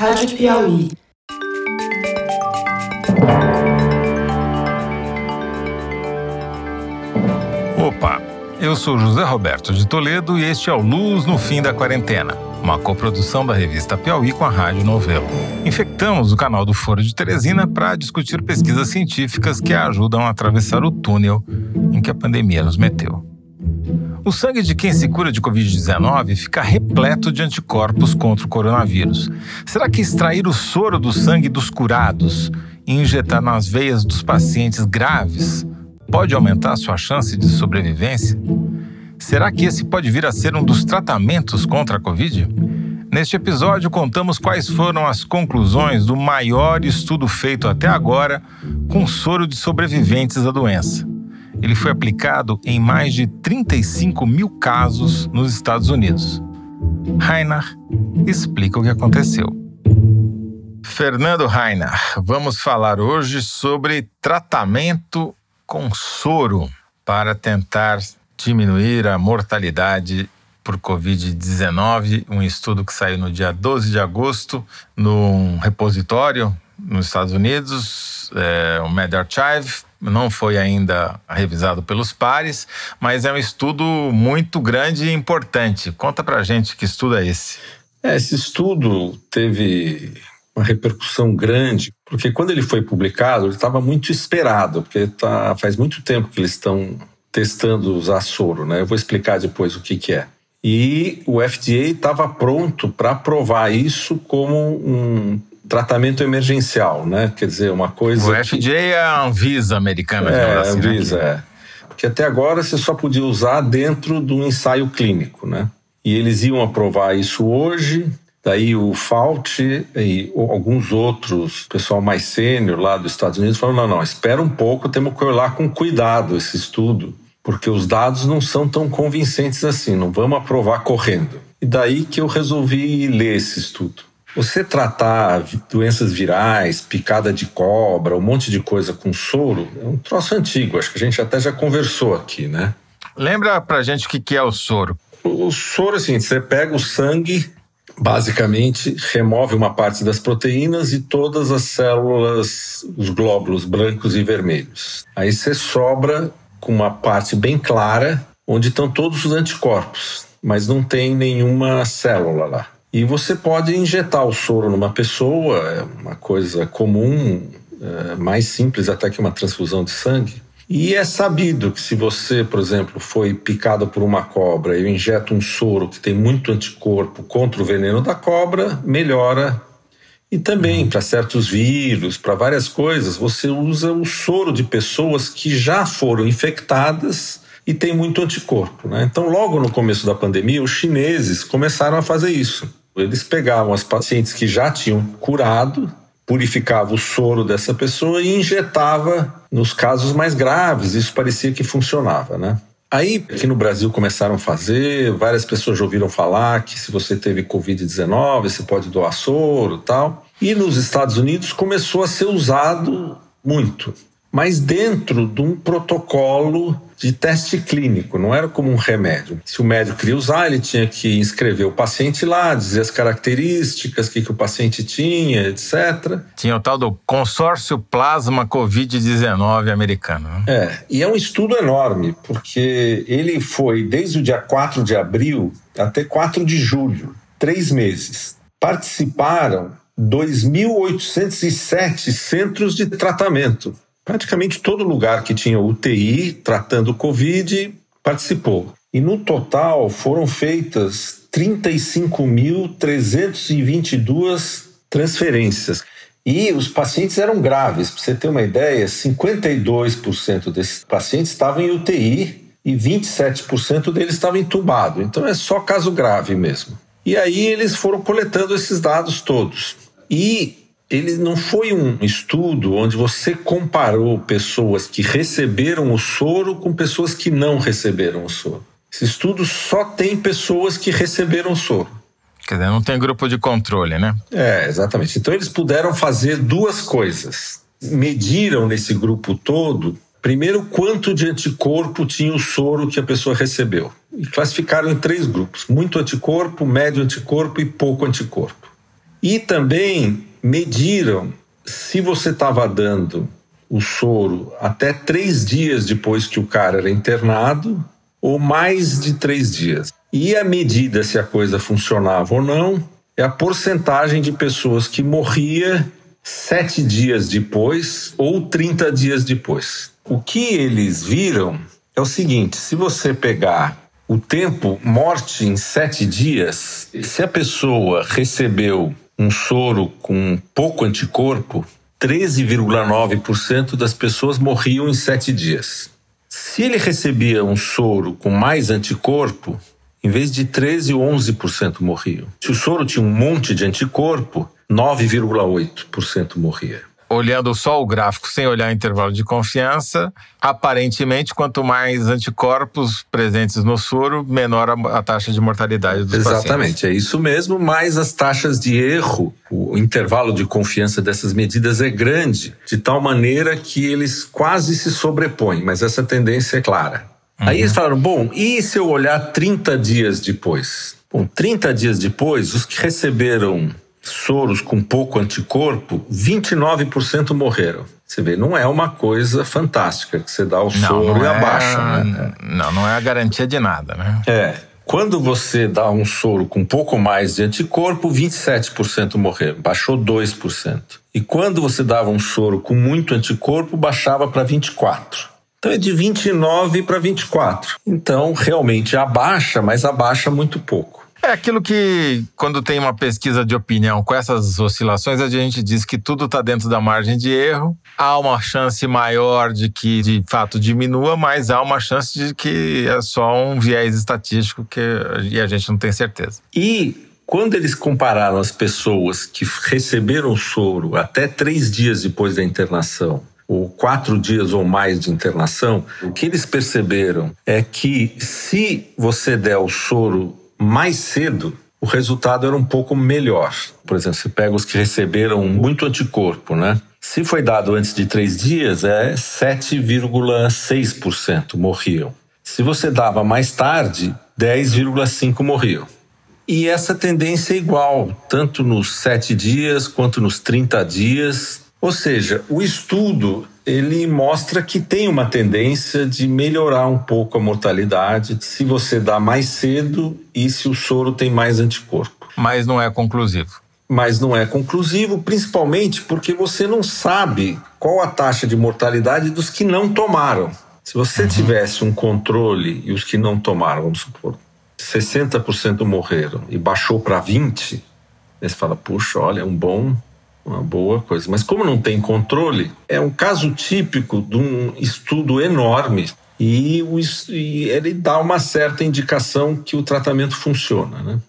Rádio Piauí. Opa, eu sou José Roberto de Toledo e este é o Luz no Fim da Quarentena, uma coprodução da revista Piauí com a Rádio Novelo. Infectamos o canal do Foro de Teresina para discutir pesquisas científicas que ajudam a atravessar o túnel em que a pandemia nos meteu. O sangue de quem se cura de Covid-19 fica repleto de anticorpos contra o coronavírus. Será que extrair o soro do sangue dos curados e injetar nas veias dos pacientes graves pode aumentar sua chance de sobrevivência? Será que esse pode vir a ser um dos tratamentos contra a Covid? Neste episódio, contamos quais foram as conclusões do maior estudo feito até agora com soro de sobreviventes da doença. Ele foi aplicado em mais de 35 mil casos nos Estados Unidos. Rainer explica o que aconteceu. Fernando Rainer, vamos falar hoje sobre tratamento com soro para tentar diminuir a mortalidade por Covid-19, um estudo que saiu no dia 12 de agosto num repositório nos Estados Unidos, é, o MedArchive, não foi ainda revisado pelos pares, mas é um estudo muito grande e importante. Conta pra gente que estudo é esse. É, esse estudo teve uma repercussão grande, porque quando ele foi publicado, ele estava muito esperado, porque tá, faz muito tempo que eles estão testando usar soro, né? Eu vou explicar depois o que, que é. E o FDA estava pronto para aprovar isso como um tratamento emergencial, né? Quer dizer, uma coisa. O FDA que... é a Anvisa americana, é, assim, Anvisa, né? é. Porque até agora você só podia usar dentro do ensaio clínico, né? E eles iam aprovar isso hoje. Daí o Fauci e alguns outros, pessoal mais sênior lá dos Estados Unidos, falaram: não, não, espera um pouco, temos que olhar com cuidado esse estudo, porque os dados não são tão convincentes assim, não vamos aprovar correndo. E daí que eu resolvi ler esse estudo. Você tratar doenças virais, picada de cobra, um monte de coisa com soro, é um troço antigo, acho que a gente até já conversou aqui, né? Lembra pra gente o que é o soro? O soro, assim, você pega o sangue, basicamente remove uma parte das proteínas e todas as células, os glóbulos brancos e vermelhos. Aí você sobra com uma parte bem clara, onde estão todos os anticorpos, mas não tem nenhuma célula lá. E você pode injetar o soro numa pessoa, é uma coisa comum, é mais simples até que uma transfusão de sangue. E é sabido que se você, por exemplo, foi picado por uma cobra e injeta um soro que tem muito anticorpo contra o veneno da cobra, melhora. E também para certos vírus, para várias coisas, você usa o soro de pessoas que já foram infectadas e tem muito anticorpo. Né? Então, logo no começo da pandemia, os chineses começaram a fazer isso. Eles pegavam as pacientes que já tinham curado, purificava o soro dessa pessoa e injetava nos casos mais graves. Isso parecia que funcionava, né? Aí, aqui no Brasil começaram a fazer, várias pessoas já ouviram falar que se você teve Covid-19, você pode doar soro tal. E nos Estados Unidos começou a ser usado muito mas dentro de um protocolo de teste clínico, não era como um remédio. Se o médico queria usar, ele tinha que inscrever o paciente lá, dizer as características, o que, que o paciente tinha, etc. Tinha o tal do consórcio plasma Covid-19 americano. Né? É, e é um estudo enorme, porque ele foi desde o dia 4 de abril até 4 de julho, três meses. Participaram 2.807 centros de tratamento praticamente todo lugar que tinha UTI tratando Covid participou. E no total foram feitas 35.322 transferências. E os pacientes eram graves. Para você ter uma ideia, 52% desses pacientes estavam em UTI e 27% deles estavam entubados. Então é só caso grave mesmo. E aí eles foram coletando esses dados todos. E ele não foi um estudo onde você comparou pessoas que receberam o soro com pessoas que não receberam o soro. Esse estudo só tem pessoas que receberam o soro. Quer dizer, não tem grupo de controle, né? É, exatamente. Então eles puderam fazer duas coisas. Mediram nesse grupo todo, primeiro, quanto de anticorpo tinha o soro que a pessoa recebeu. E classificaram em três grupos: muito anticorpo, médio anticorpo e pouco anticorpo. E também mediram se você estava dando o soro até três dias depois que o cara era internado ou mais de três dias. E a medida se a coisa funcionava ou não é a porcentagem de pessoas que morria sete dias depois ou 30 dias depois. O que eles viram é o seguinte: se você pegar o tempo morte em sete dias, se a pessoa recebeu um soro com pouco anticorpo, 13,9% das pessoas morriam em sete dias. Se ele recebia um soro com mais anticorpo, em vez de 13 ou 11% morriam. Se o soro tinha um monte de anticorpo, 9,8% morria olhando só o gráfico sem olhar o intervalo de confiança, aparentemente, quanto mais anticorpos presentes no soro, menor a, a taxa de mortalidade dos Exatamente, pacientes. Exatamente, é isso mesmo, mas as taxas de erro, o intervalo de confiança dessas medidas é grande, de tal maneira que eles quase se sobrepõem, mas essa tendência é clara. Uhum. Aí eles falaram: bom, e se eu olhar 30 dias depois? Bom, 30 dias depois, os que receberam soros com pouco anticorpo, 29% morreram. Você vê, não é uma coisa fantástica que você dá o não, soro não e abaixa. É, né? Não, não é a garantia de nada, né? É. Quando você dá um soro com um pouco mais de anticorpo, 27% morreram, baixou 2%. E quando você dava um soro com muito anticorpo, baixava para 24%. Então é de 29 para 24. Então realmente abaixa, mas abaixa muito pouco. É aquilo que, quando tem uma pesquisa de opinião com essas oscilações, a gente diz que tudo está dentro da margem de erro. Há uma chance maior de que, de fato, diminua, mas há uma chance de que é só um viés estatístico que e a gente não tem certeza. E quando eles compararam as pessoas que receberam soro até três dias depois da internação ou quatro dias ou mais de internação, o que eles perceberam é que se você der o soro mais cedo, o resultado era um pouco melhor. Por exemplo, você pega os que receberam muito anticorpo, né? Se foi dado antes de três dias, é 7,6% morriam. Se você dava mais tarde, 10,5% morriam. E essa tendência é igual, tanto nos sete dias quanto nos 30 dias. Ou seja, o estudo ele mostra que tem uma tendência de melhorar um pouco a mortalidade se você dá mais cedo e se o soro tem mais anticorpo. Mas não é conclusivo. Mas não é conclusivo, principalmente porque você não sabe qual a taxa de mortalidade dos que não tomaram. Se você uhum. tivesse um controle e os que não tomaram, vamos supor, 60% morreram e baixou para 20%, você fala, puxa, olha, é um bom uma boa coisa. Mas como não tem controle, é um caso típico de um estudo enorme e, ele dá uma certa indicação que o tratamento funciona, né?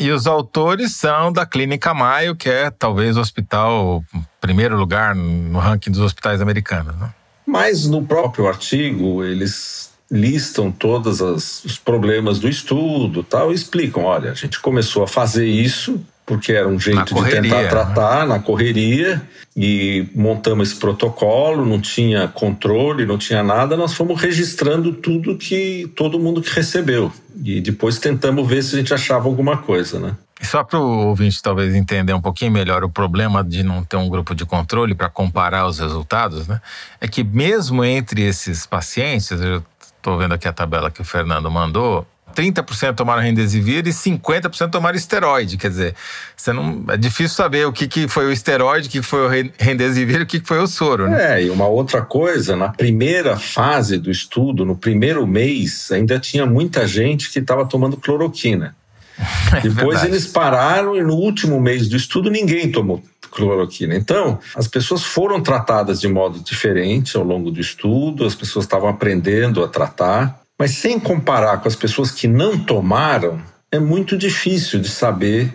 E os autores são da Clínica Mayo, que é talvez o hospital primeiro lugar no ranking dos hospitais americanos, né? Mas no próprio artigo eles listam todos os problemas do estudo, tal, e explicam, olha, a gente começou a fazer isso porque era um jeito correria, de tentar né? tratar na correria e montamos esse protocolo, não tinha controle, não tinha nada, nós fomos registrando tudo que todo mundo que recebeu e depois tentamos ver se a gente achava alguma coisa, né? Só para o ouvinte talvez entender um pouquinho melhor o problema de não ter um grupo de controle para comparar os resultados, né? É que mesmo entre esses pacientes, eu estou vendo aqui a tabela que o Fernando mandou, 30% tomaram Remdesivir e 50% tomaram esteroide. Quer dizer, você não, é difícil saber o que, que foi o esteroide, o que foi o Remdesivir e o que, que foi o soro. Né? É, e uma outra coisa, na primeira fase do estudo, no primeiro mês, ainda tinha muita gente que estava tomando cloroquina. É Depois verdade. eles pararam e no último mês do estudo ninguém tomou cloroquina. Então, as pessoas foram tratadas de modo diferente ao longo do estudo, as pessoas estavam aprendendo a tratar. Mas sem comparar com as pessoas que não tomaram, é muito difícil de saber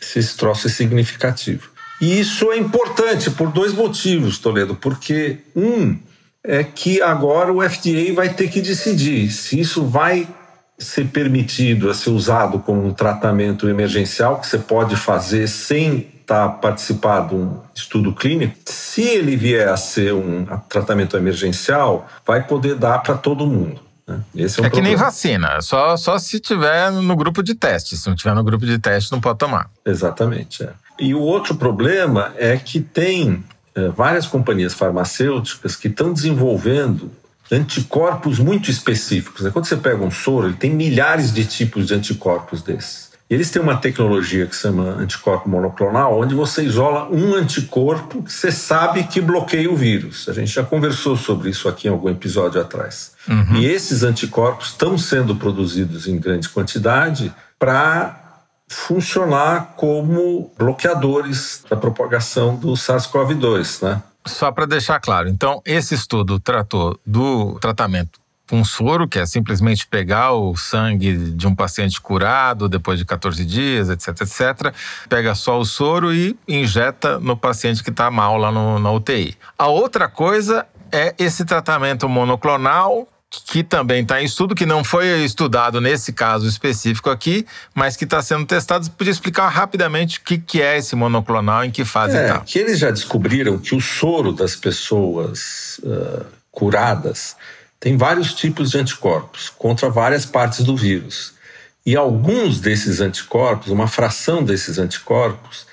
se esse troço é significativo. E isso é importante por dois motivos, Toledo. Porque, um, é que agora o FDA vai ter que decidir se isso vai ser permitido a ser usado como um tratamento emergencial que você pode fazer sem estar participar de um estudo clínico. Se ele vier a ser um tratamento emergencial, vai poder dar para todo mundo. Né? Esse é, um é que nem vacina, só, só se tiver no grupo de teste. Se não tiver no grupo de teste, não pode tomar. Exatamente. É. E o outro problema é que tem é, várias companhias farmacêuticas que estão desenvolvendo anticorpos muito específicos. Né? Quando você pega um soro, ele tem milhares de tipos de anticorpos desses. Eles têm uma tecnologia que se chama anticorpo monoclonal, onde você isola um anticorpo que você sabe que bloqueia o vírus. A gente já conversou sobre isso aqui em algum episódio atrás. Uhum. E esses anticorpos estão sendo produzidos em grande quantidade para funcionar como bloqueadores da propagação do SARS-CoV-2, né? Só para deixar claro, então esse estudo tratou do tratamento com soro, que é simplesmente pegar o sangue de um paciente curado depois de 14 dias, etc, etc, pega só o soro e injeta no paciente que está mal lá no, na UTI. A outra coisa é esse tratamento monoclonal que também está em estudo, que não foi estudado nesse caso específico aqui, mas que está sendo testado. Você podia explicar rapidamente o que, que é esse monoclonal, em que fase é, está? Que eles já descobriram que o soro das pessoas uh, curadas tem vários tipos de anticorpos contra várias partes do vírus. E alguns desses anticorpos, uma fração desses anticorpos,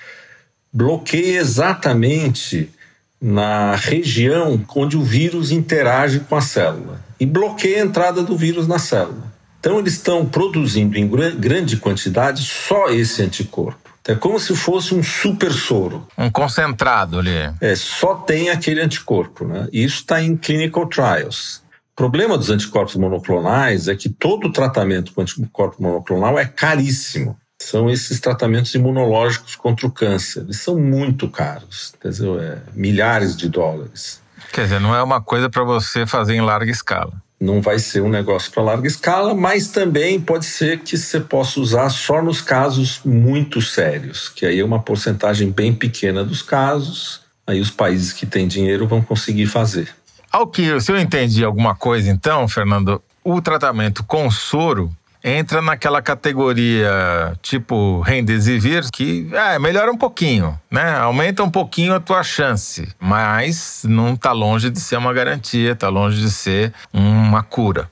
bloqueia exatamente na região onde o vírus interage com a célula e bloqueia a entrada do vírus na célula. Então, eles estão produzindo em grande quantidade só esse anticorpo. É como se fosse um super soro. Um concentrado ali. É, só tem aquele anticorpo. Né? E isso está em clinical trials. O problema dos anticorpos monoclonais é que todo tratamento com anticorpo monoclonal é caríssimo. São esses tratamentos imunológicos contra o câncer. Eles são muito caros, quer dizer, é, milhares de dólares. Quer dizer, não é uma coisa para você fazer em larga escala. Não vai ser um negócio para larga escala, mas também pode ser que você possa usar só nos casos muito sérios, que aí é uma porcentagem bem pequena dos casos. Aí os países que têm dinheiro vão conseguir fazer. Ao que, se eu entendi alguma coisa, então, Fernando, o tratamento com soro entra naquela categoria tipo Remdesivir, que é, melhora um pouquinho, né? Aumenta um pouquinho a tua chance, mas não está longe de ser uma garantia, está longe de ser uma cura.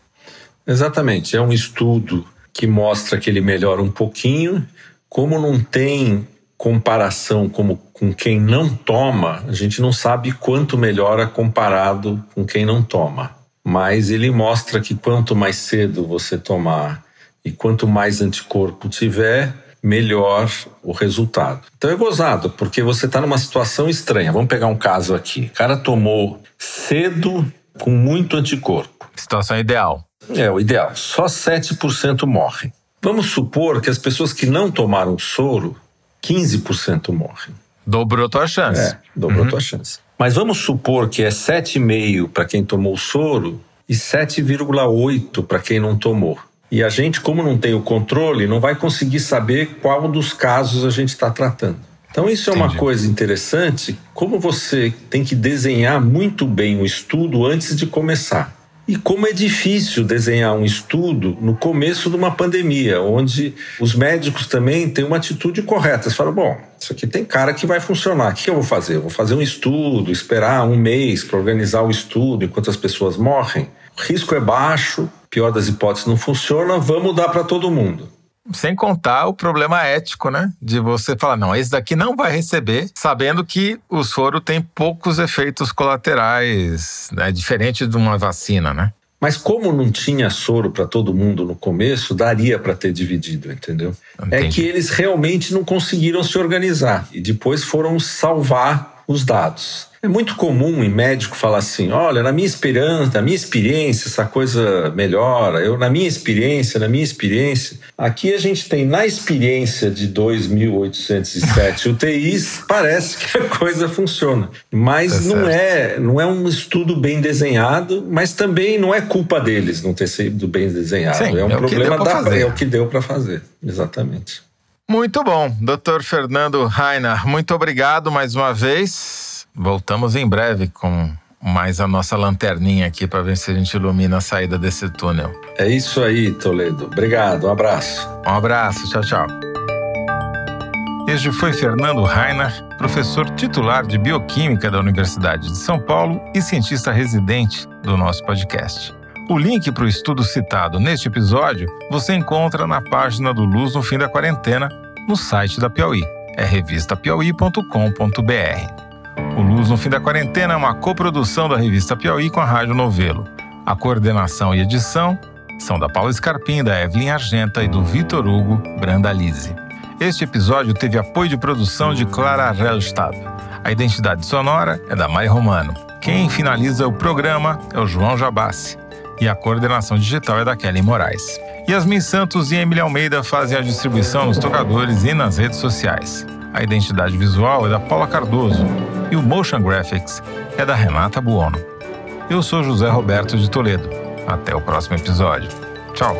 Exatamente, é um estudo que mostra que ele melhora um pouquinho, como não tem comparação como com quem não toma, a gente não sabe quanto melhora comparado com quem não toma. Mas ele mostra que quanto mais cedo você tomar e quanto mais anticorpo tiver, melhor o resultado. Então é gozado, porque você está numa situação estranha. Vamos pegar um caso aqui. O cara tomou cedo com muito anticorpo. Situação ideal. É, o ideal. Só 7% morrem. Vamos supor que as pessoas que não tomaram soro, 15% morrem. Dobrou tua chance. É, dobrou uhum. tua chance. Mas vamos supor que é 7,5 para quem tomou soro e 7,8 para quem não tomou. E a gente, como não tem o controle, não vai conseguir saber qual dos casos a gente está tratando. Então, isso é Entendi. uma coisa interessante, como você tem que desenhar muito bem o estudo antes de começar. E como é difícil desenhar um estudo no começo de uma pandemia, onde os médicos também têm uma atitude correta. Você fala, bom, isso aqui tem cara que vai funcionar. O que eu vou fazer? Eu vou fazer um estudo, esperar um mês para organizar o estudo enquanto as pessoas morrem? O risco é baixo, pior das hipóteses não funciona, vamos dar para todo mundo. Sem contar o problema ético, né? De você falar, não, esse daqui não vai receber, sabendo que o soro tem poucos efeitos colaterais, né? Diferente de uma vacina, né? Mas como não tinha soro para todo mundo no começo, daria para ter dividido, entendeu? É Entendi. É que eles realmente não conseguiram se organizar e depois foram salvar os dados. É muito comum em médico falar assim: olha, na minha experiência, na minha experiência, essa coisa melhora. Eu, na minha experiência, na minha experiência. Aqui a gente tem, na experiência de 2.807 UTIs, parece que a coisa funciona. Mas tá não, é, não é um estudo bem desenhado, mas também não é culpa deles não ter sido bem desenhado. Sim, é um é problema da. É o que deu para fazer. Exatamente. Muito bom, doutor Fernando Rainer, muito obrigado mais uma vez. Voltamos em breve com mais a nossa lanterninha aqui para ver se a gente ilumina a saída desse túnel. É isso aí, Toledo. Obrigado, um abraço. Um abraço, tchau, tchau. Este foi Fernando Rainer, professor titular de Bioquímica da Universidade de São Paulo e cientista residente do nosso podcast. O link para o estudo citado neste episódio você encontra na página do Luz no Fim da Quarentena, no site da Piauí é revistapiauí.com.br. O Luz no Fim da Quarentena é uma coprodução da revista Piauí com a Rádio Novelo. A coordenação e edição são da Paula Scarpim, da Evelyn Argenta e do Vitor Hugo Brandalize. Este episódio teve apoio de produção de Clara Rellstab. A identidade sonora é da Mai Romano. Quem finaliza o programa é o João Jabassi. E a coordenação digital é da Kelly Moraes. Yasmin Santos e Emília Almeida fazem a distribuição nos tocadores e nas redes sociais. A identidade visual é da Paula Cardoso e o Motion Graphics é da Renata Buono. Eu sou José Roberto de Toledo. Até o próximo episódio. Tchau!